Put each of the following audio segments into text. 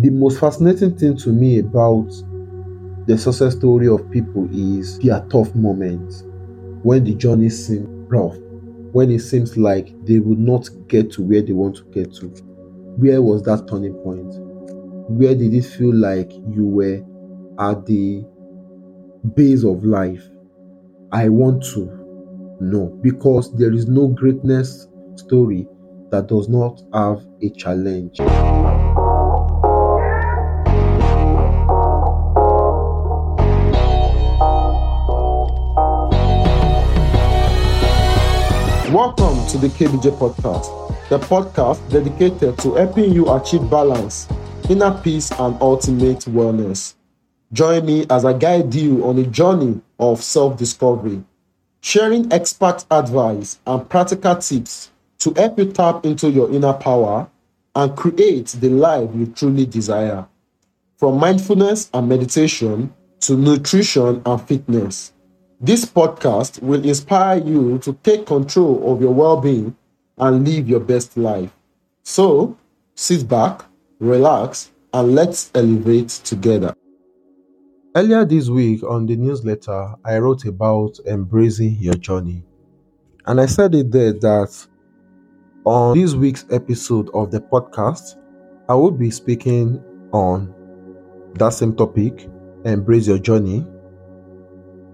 The most fascinating thing to me about the success story of people is their tough moments when the journey seems rough, when it seems like they will not get to where they want to get to. Where was that turning point? Where did it feel like you were at the base of life? I want to know because there is no greatness story that does not have a challenge. To the KBJ Podcast, the podcast dedicated to helping you achieve balance, inner peace, and ultimate wellness. Join me as I guide you on a journey of self discovery, sharing expert advice and practical tips to help you tap into your inner power and create the life you truly desire. From mindfulness and meditation to nutrition and fitness. This podcast will inspire you to take control of your well being and live your best life. So, sit back, relax, and let's elevate together. Earlier this week on the newsletter, I wrote about embracing your journey. And I said it there that on this week's episode of the podcast, I will be speaking on that same topic, embrace your journey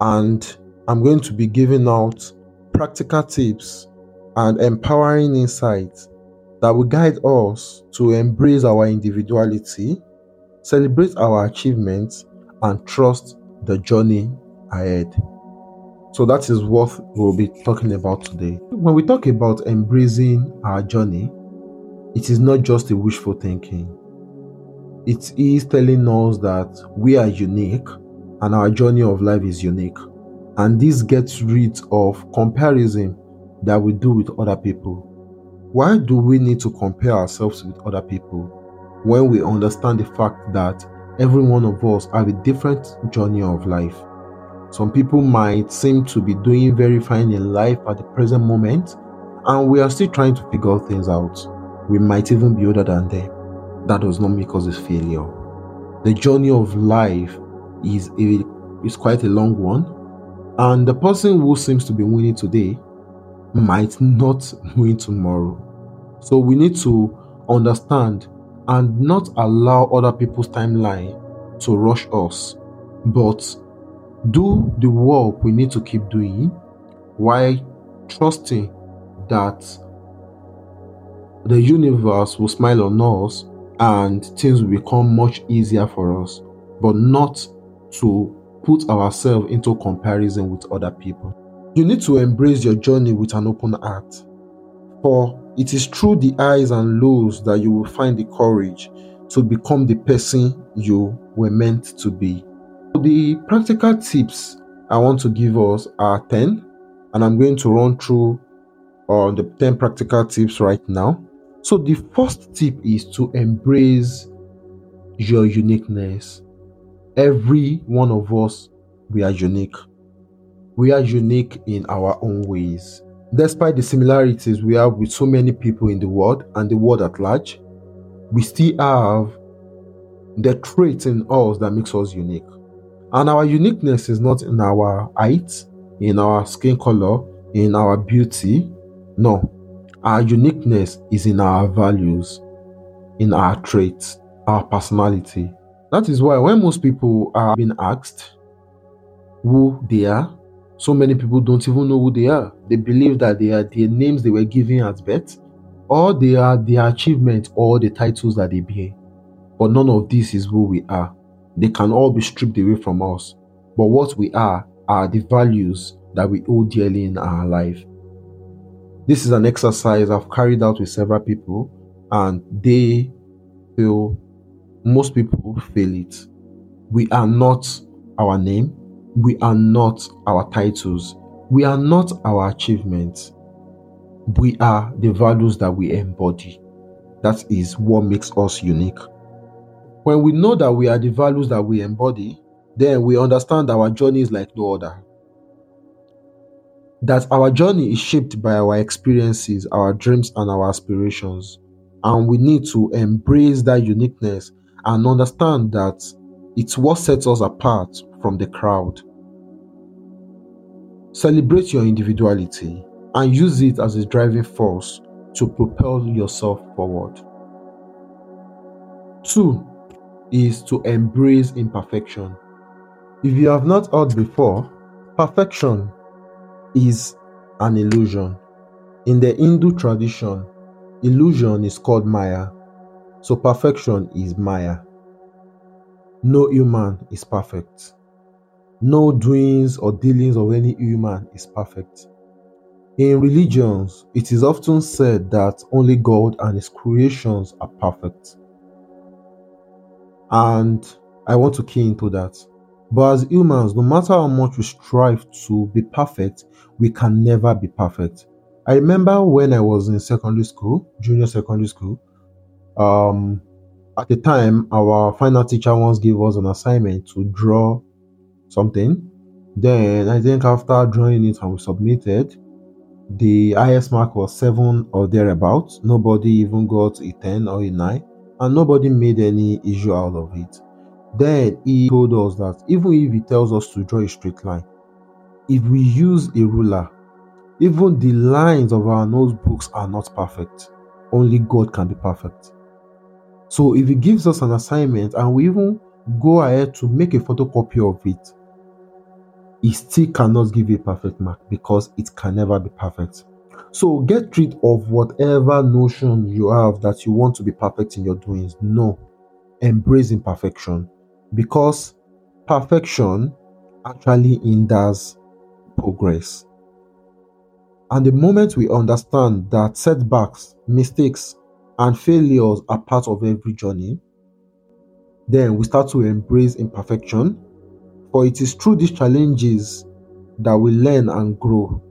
and I'm going to be giving out practical tips and empowering insights that will guide us to embrace our individuality, celebrate our achievements, and trust the journey ahead. So, that is what we'll be talking about today. When we talk about embracing our journey, it is not just a wishful thinking, it is telling us that we are unique and our journey of life is unique. And this gets rid of comparison that we do with other people. Why do we need to compare ourselves with other people when we understand the fact that every one of us have a different journey of life? Some people might seem to be doing very fine in life at the present moment, and we are still trying to figure things out. We might even be older than them. That does not make us a failure. The journey of life is a is quite a long one, and the person who seems to be winning today might not win tomorrow. So we need to understand and not allow other people's timeline to rush us, but do the work we need to keep doing while trusting that the universe will smile on us and things will become much easier for us, but not to put ourselves into comparison with other people. You need to embrace your journey with an open heart, for it is through the highs and lows that you will find the courage to become the person you were meant to be. The practical tips I want to give us are 10, and I'm going to run through uh, the 10 practical tips right now. So, the first tip is to embrace your uniqueness. Every one of us, we are unique. We are unique in our own ways. Despite the similarities we have with so many people in the world and the world at large, we still have the traits in us that makes us unique. And our uniqueness is not in our height, in our skin color, in our beauty. No. Our uniqueness is in our values, in our traits, our personality. That is why when most people are being asked who they are, so many people don't even know who they are. They believe that they are the names they were given at birth, or they are their achievements or the titles that they bear. But none of this is who we are. They can all be stripped away from us. But what we are are the values that we hold dearly in our life. This is an exercise I've carried out with several people, and they feel most people fail it. We are not our name, we are not our titles, we are not our achievements. We are the values that we embody. That is what makes us unique. When we know that we are the values that we embody, then we understand our journey is like no other. That our journey is shaped by our experiences, our dreams, and our aspirations. And we need to embrace that uniqueness and understand that it's what sets us apart from the crowd. Celebrate your individuality and use it as a driving force to propel yourself forward. Two is to embrace imperfection. If you have not heard before, perfection is an illusion. In the Hindu tradition, illusion is called Maya, so perfection is Maya. No human is perfect. No doings or dealings of any human is perfect. In religions, it is often said that only God and His creations are perfect. And I want to key into that. But as humans, no matter how much we strive to be perfect, we can never be perfect. I remember when I was in secondary school, junior secondary school, um, at the time, our final teacher once gave us an assignment to draw something. Then I think after drawing it and we submitted, the highest mark was seven or thereabouts. Nobody even got a 10 or a 9, and nobody made any issue out of it. Then he told us that even if he tells us to draw a straight line, if we use a ruler, even the lines of our notebooks are not perfect. Only God can be perfect. So if he gives us an assignment and we even go ahead to make a photocopy of it, he still cannot give a perfect mark because it can never be perfect. So get rid of whatever notion you have that you want to be perfect in your doings. No, embrace imperfection because perfection actually hinders progress. And the moment we understand that setbacks, mistakes, and failures are part of every journey, then we start to embrace imperfection for it is through these challenges that we learn and grow.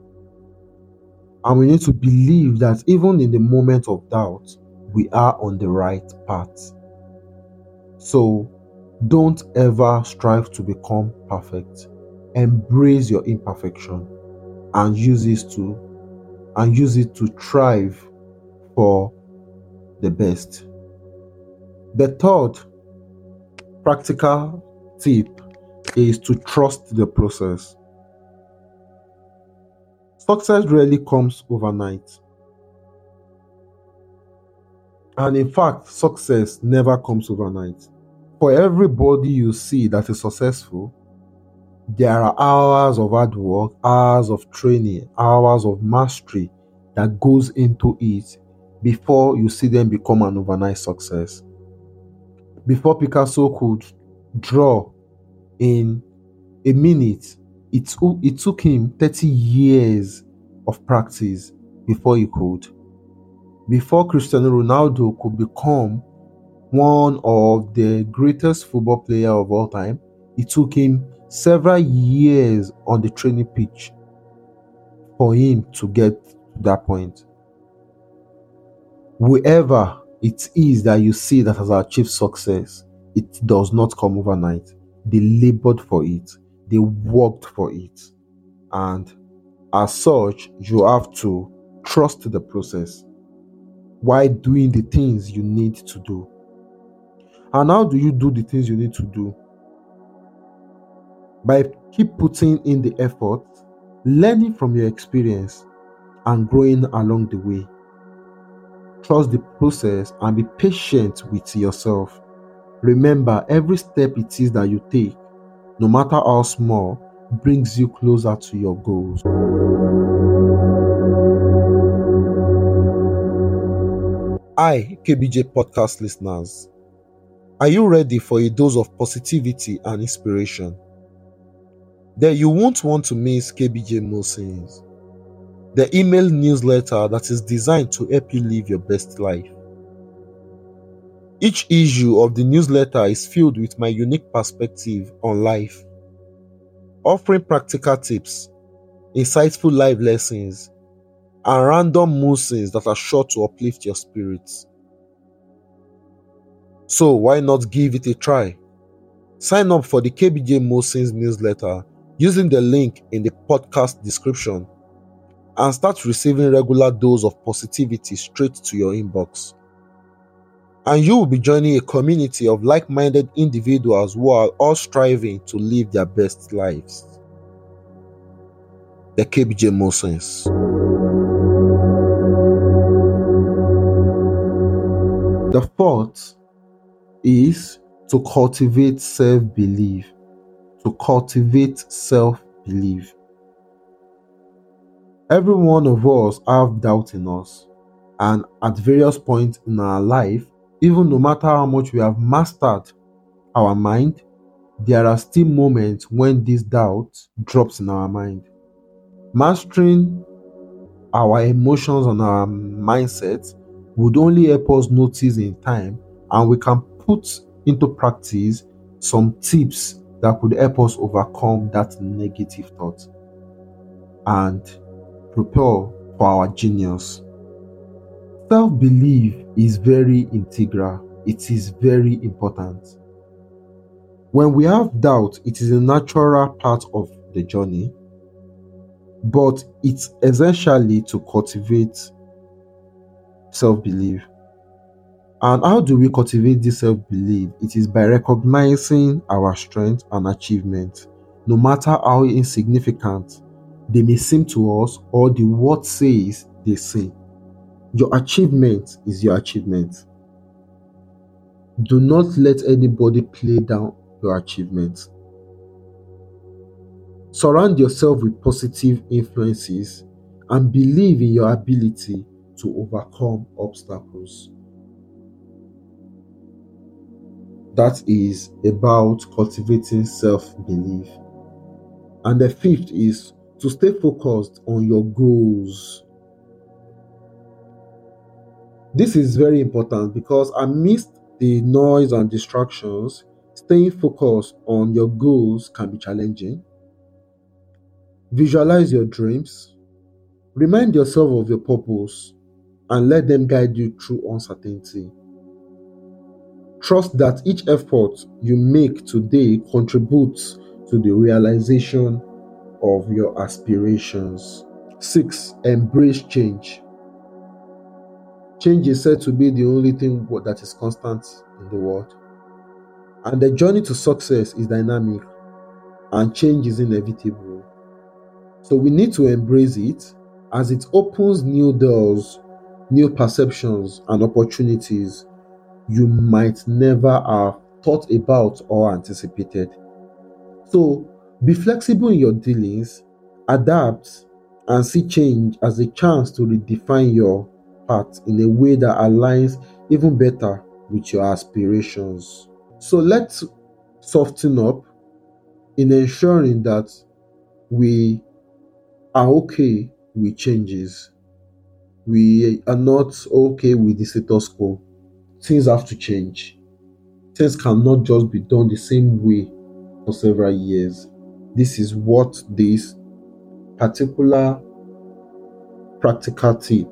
And we need to believe that even in the moment of doubt, we are on the right path. So don't ever strive to become perfect. Embrace your imperfection and use it to and use it to thrive for the best. The third practical tip is to trust the process. Success rarely comes overnight. And in fact, success never comes overnight. For everybody you see that is successful, there are hours of hard work, hours of training, hours of mastery that goes into it before you see them become an overnight success. Before Picasso could draw in a minute. It, it took him 30 years of practice before he could. Before Cristiano Ronaldo could become one of the greatest football player of all time, it took him several years on the training pitch for him to get to that point. Whoever it is that you see that has achieved success, it does not come overnight. They labored for it, they worked for it. And as such, you have to trust the process while doing the things you need to do. And how do you do the things you need to do? By keep putting in the effort, learning from your experience, and growing along the way. Trust the process and be patient with yourself. Remember, every step it is that you take, no matter how small, brings you closer to your goals. Hi, KBJ podcast listeners. Are you ready for a dose of positivity and inspiration? Then you won't want to miss KBJ Musings, the email newsletter that is designed to help you live your best life. Each issue of the newsletter is filled with my unique perspective on life, offering practical tips, insightful life lessons, and random musings that are sure to uplift your spirits. So, why not give it a try? Sign up for the KBJ Musings newsletter using the link in the podcast description and start receiving regular dose of positivity straight to your inbox. and you will be joining a community of like minded individuals who are all striving to live their best lives. The KBJ Musings. The fourth is to cultivate self belief. To cultivate self belief. Every one of us have doubt in us, and at various points in our life, even no matter how much we have mastered our mind, there are still moments when this doubt drops in our mind. Mastering our emotions and our mindset would only help us notice in time, and we can put into practice some tips that could help us overcome that negative thought and prepare for our genius. Self belief is very integral, it is very important. When we have doubt, it is a natural part of the journey, but it's essentially to cultivate self belief. And how do we cultivate this self belief? It is by recognizing our strengths and achievements, no matter how insignificant they may seem to us or the word says they say. Your achievement is your achievement. Do not let anybody play down your achievements. Surround yourself with positive influences and believe in your ability to overcome obstacles. That is about cultivating self belief. And the fifth is to stay focused on your goals. This is very important because amidst the noise and distractions, staying focused on your goals can be challenging. Visualize your dreams, remind yourself of your purpose, and let them guide you through uncertainty. Trust that each effort you make today contributes to the realization of your aspirations. 6. Embrace change. Change is said to be the only thing that is constant in the world. And the journey to success is dynamic and change is inevitable. So we need to embrace it as it opens new doors, new perceptions, and opportunities you might never have thought about or anticipated. So be flexible in your dealings, adapt, and see change as a chance to redefine your path in a way that aligns even better with your aspirations. So let's soften up in ensuring that we are okay with changes. We are not okay with the status quo. Things have to change. Things cannot just be done the same way for several years. This is what this particular practical tip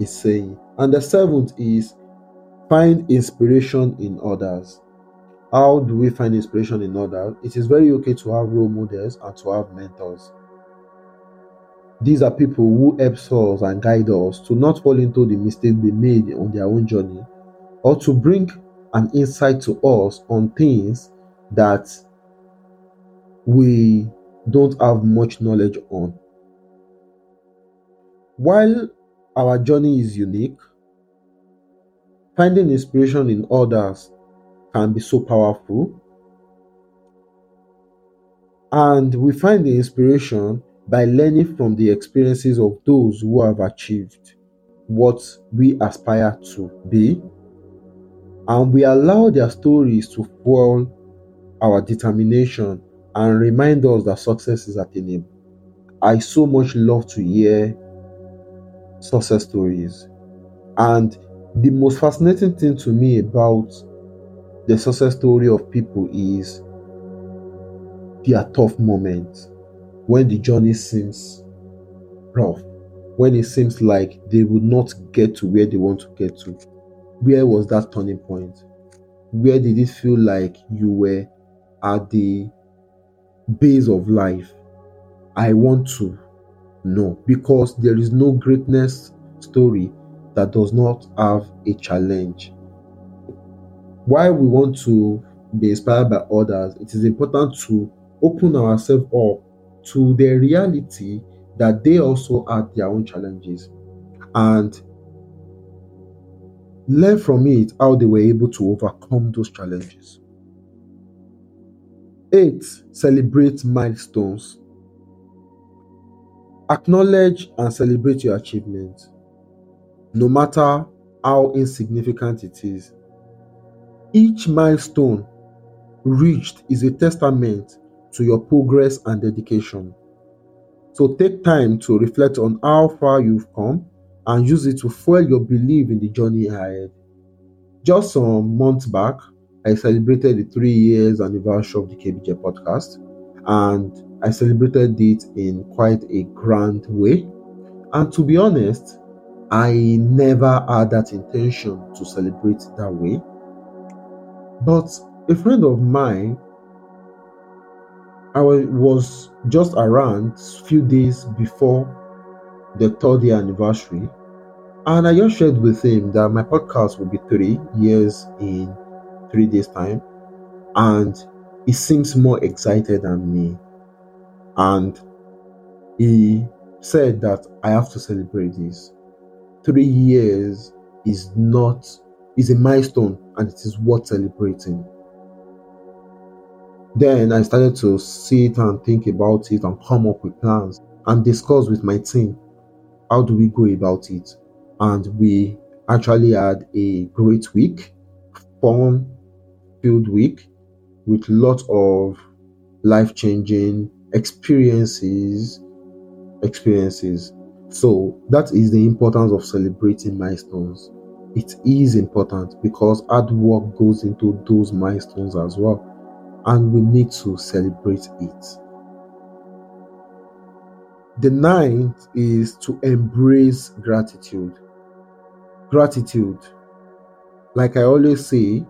is saying. And the seventh is find inspiration in others. How do we find inspiration in others? It is very okay to have role models and to have mentors. These are people who help us and guide us to not fall into the mistakes they made on their own journey or to bring an insight to us on things that we don't have much knowledge on. While our journey is unique, finding inspiration in others can be so powerful. And we find the inspiration by learning from the experiences of those who have achieved what we aspire to be. And we allow their stories to fuel our determination and remind us that success is attainable. I so much love to hear success stories. And the most fascinating thing to me about the success story of people is their tough moments when the journey seems rough, when it seems like they will not get to where they want to get to. Where was that turning point? Where did it feel like you were at the base of life? I want to know because there is no greatness story that does not have a challenge. Why we want to be inspired by others, it is important to open ourselves up to the reality that they also had their own challenges and learn from it how they were able to overcome those challenges. Eight, celebrate milestones. Acknowledge and celebrate your achievements, no matter how insignificant it is. Each milestone reached is a testament to your progress and dedication. So take time to reflect on how far you've come and use it to fuel your belief in the journey ahead. Just some months back, I celebrated the three years anniversary of the KBJ podcast, and I celebrated it in quite a grand way. And to be honest, I never had that intention to celebrate that way. But a friend of mine, I was just around a few days before the third year anniversary, and I just shared with him that my podcast will be three years in three days' time. And he seems more excited than me. And he said that I have to celebrate this. Three years is not is a milestone and it is worth celebrating. Then I started to sit and think about it and come up with plans and discuss with my team how do we go about it and we actually had a great week, fun filled week with lots of life changing experiences. Experiences. So that is the importance of celebrating milestones. It is important because hard work goes into those milestones as well, and we need to celebrate it. The ninth is to embrace gratitude. Gratitude. Like I always say,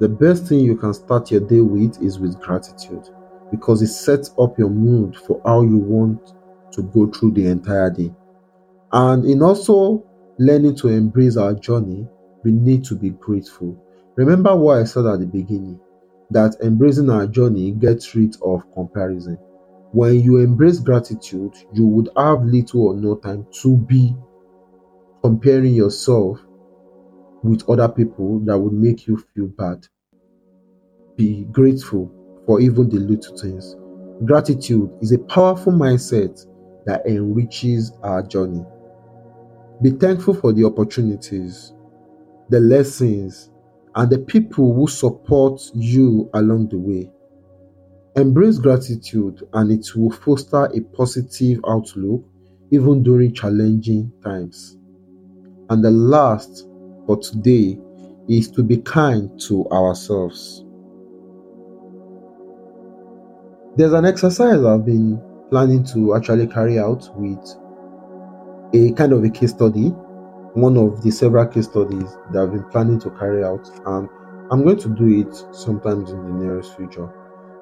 the best thing you can start your day with is with gratitude because it sets up your mood for how you want to go through the entire day. And in also learning to embrace our journey, we need to be grateful. Remember what I said at the beginning that embracing our journey gets rid of comparison. When you embrace gratitude, you would have little or no time to be comparing yourself with other people that would make you feel bad. Be grateful for even the little things. Gratitude is a powerful mindset that enriches our journey. Be thankful for the opportunities, the lessons, and the people who support you along the way. Embrace gratitude and it will foster a positive outlook even during challenging times. And the last for today is to be kind to ourselves. There's an exercise I've been planning to actually carry out with a kind of a case study, one of the several case studies that I've been planning to carry out, and I'm going to do it sometimes in the nearest future.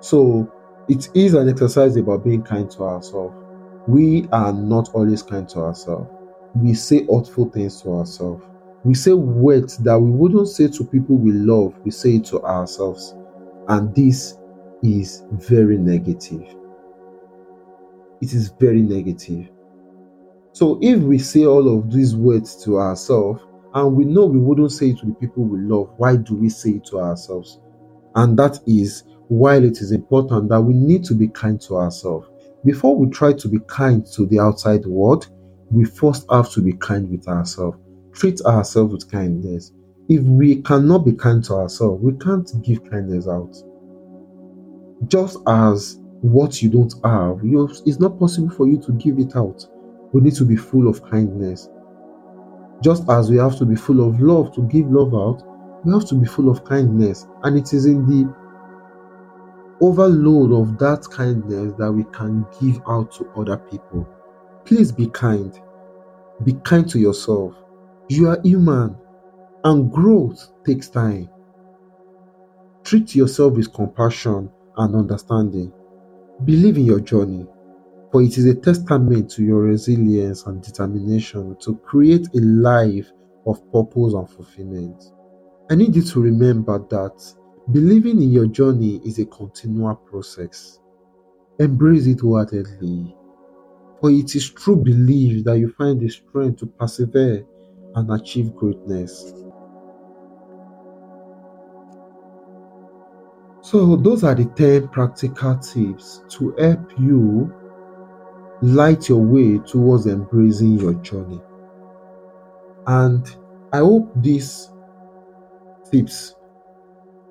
So, it is an exercise about being kind to ourselves. We are not always kind to ourselves we say hurtful things to ourselves. We say words that we wouldn't say to people we love, we say it to ourselves. And this is very negative. It is very negative. So if we say all of these words to ourselves and we know we wouldn't say it to the people we love, why do we say it to ourselves? And that is while it is important that we need to be kind to ourselves. Before we try to be kind to the outside world, we first have to be kind with ourselves. Treat ourselves with kindness. If we cannot be kind to ourselves, we can't give kindness out. Just as what you don't have, it's not possible for you to give it out. We need to be full of kindness. Just as we have to be full of love to give love out, we have to be full of kindness. And it is in the overload of that kindness that we can give out to other people. Please be kind. Be kind to yourself. You are human, and growth takes time. Treat yourself with compassion and understanding. Believe in your journey, for it is a testament to your resilience and determination to create a life of purpose and fulfillment. I need you to remember that believing in your journey is a continual process. Embrace it wholeheartedly, for it is true belief that you find the strength to persevere and achieve greatness. So, those are the 10 practical tips to help you light your way towards embracing your journey. And I hope these tips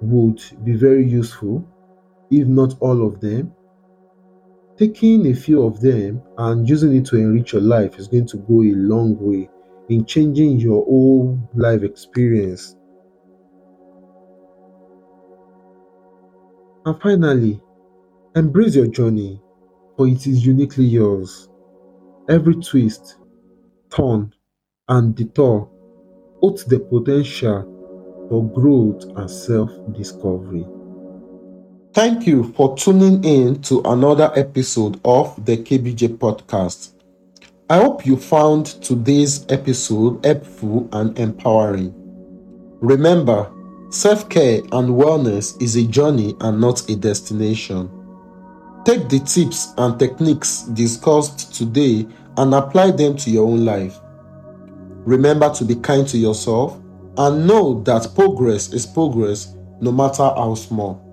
would be very useful, if not all of them. Taking a few of them and using it to enrich your life is going to go a long way in changing your whole life experience. And finally, embrace your journey, for it is uniquely yours. Every twist, turn, and detour holds the potential for growth and self discovery. Thank you for tuning in to another episode of the KBJ podcast. I hope you found today's episode helpful and empowering. Remember, self care and wellness is a journey and not a destination. Take the tips and techniques discussed today and apply them to your own life. Remember to be kind to yourself and know that progress is progress no matter how small.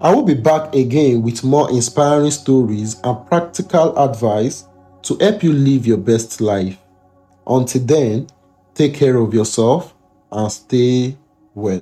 I will be back again with more inspiring stories and practical advice to help you live your best life. Until then, take care of yourself and stay well.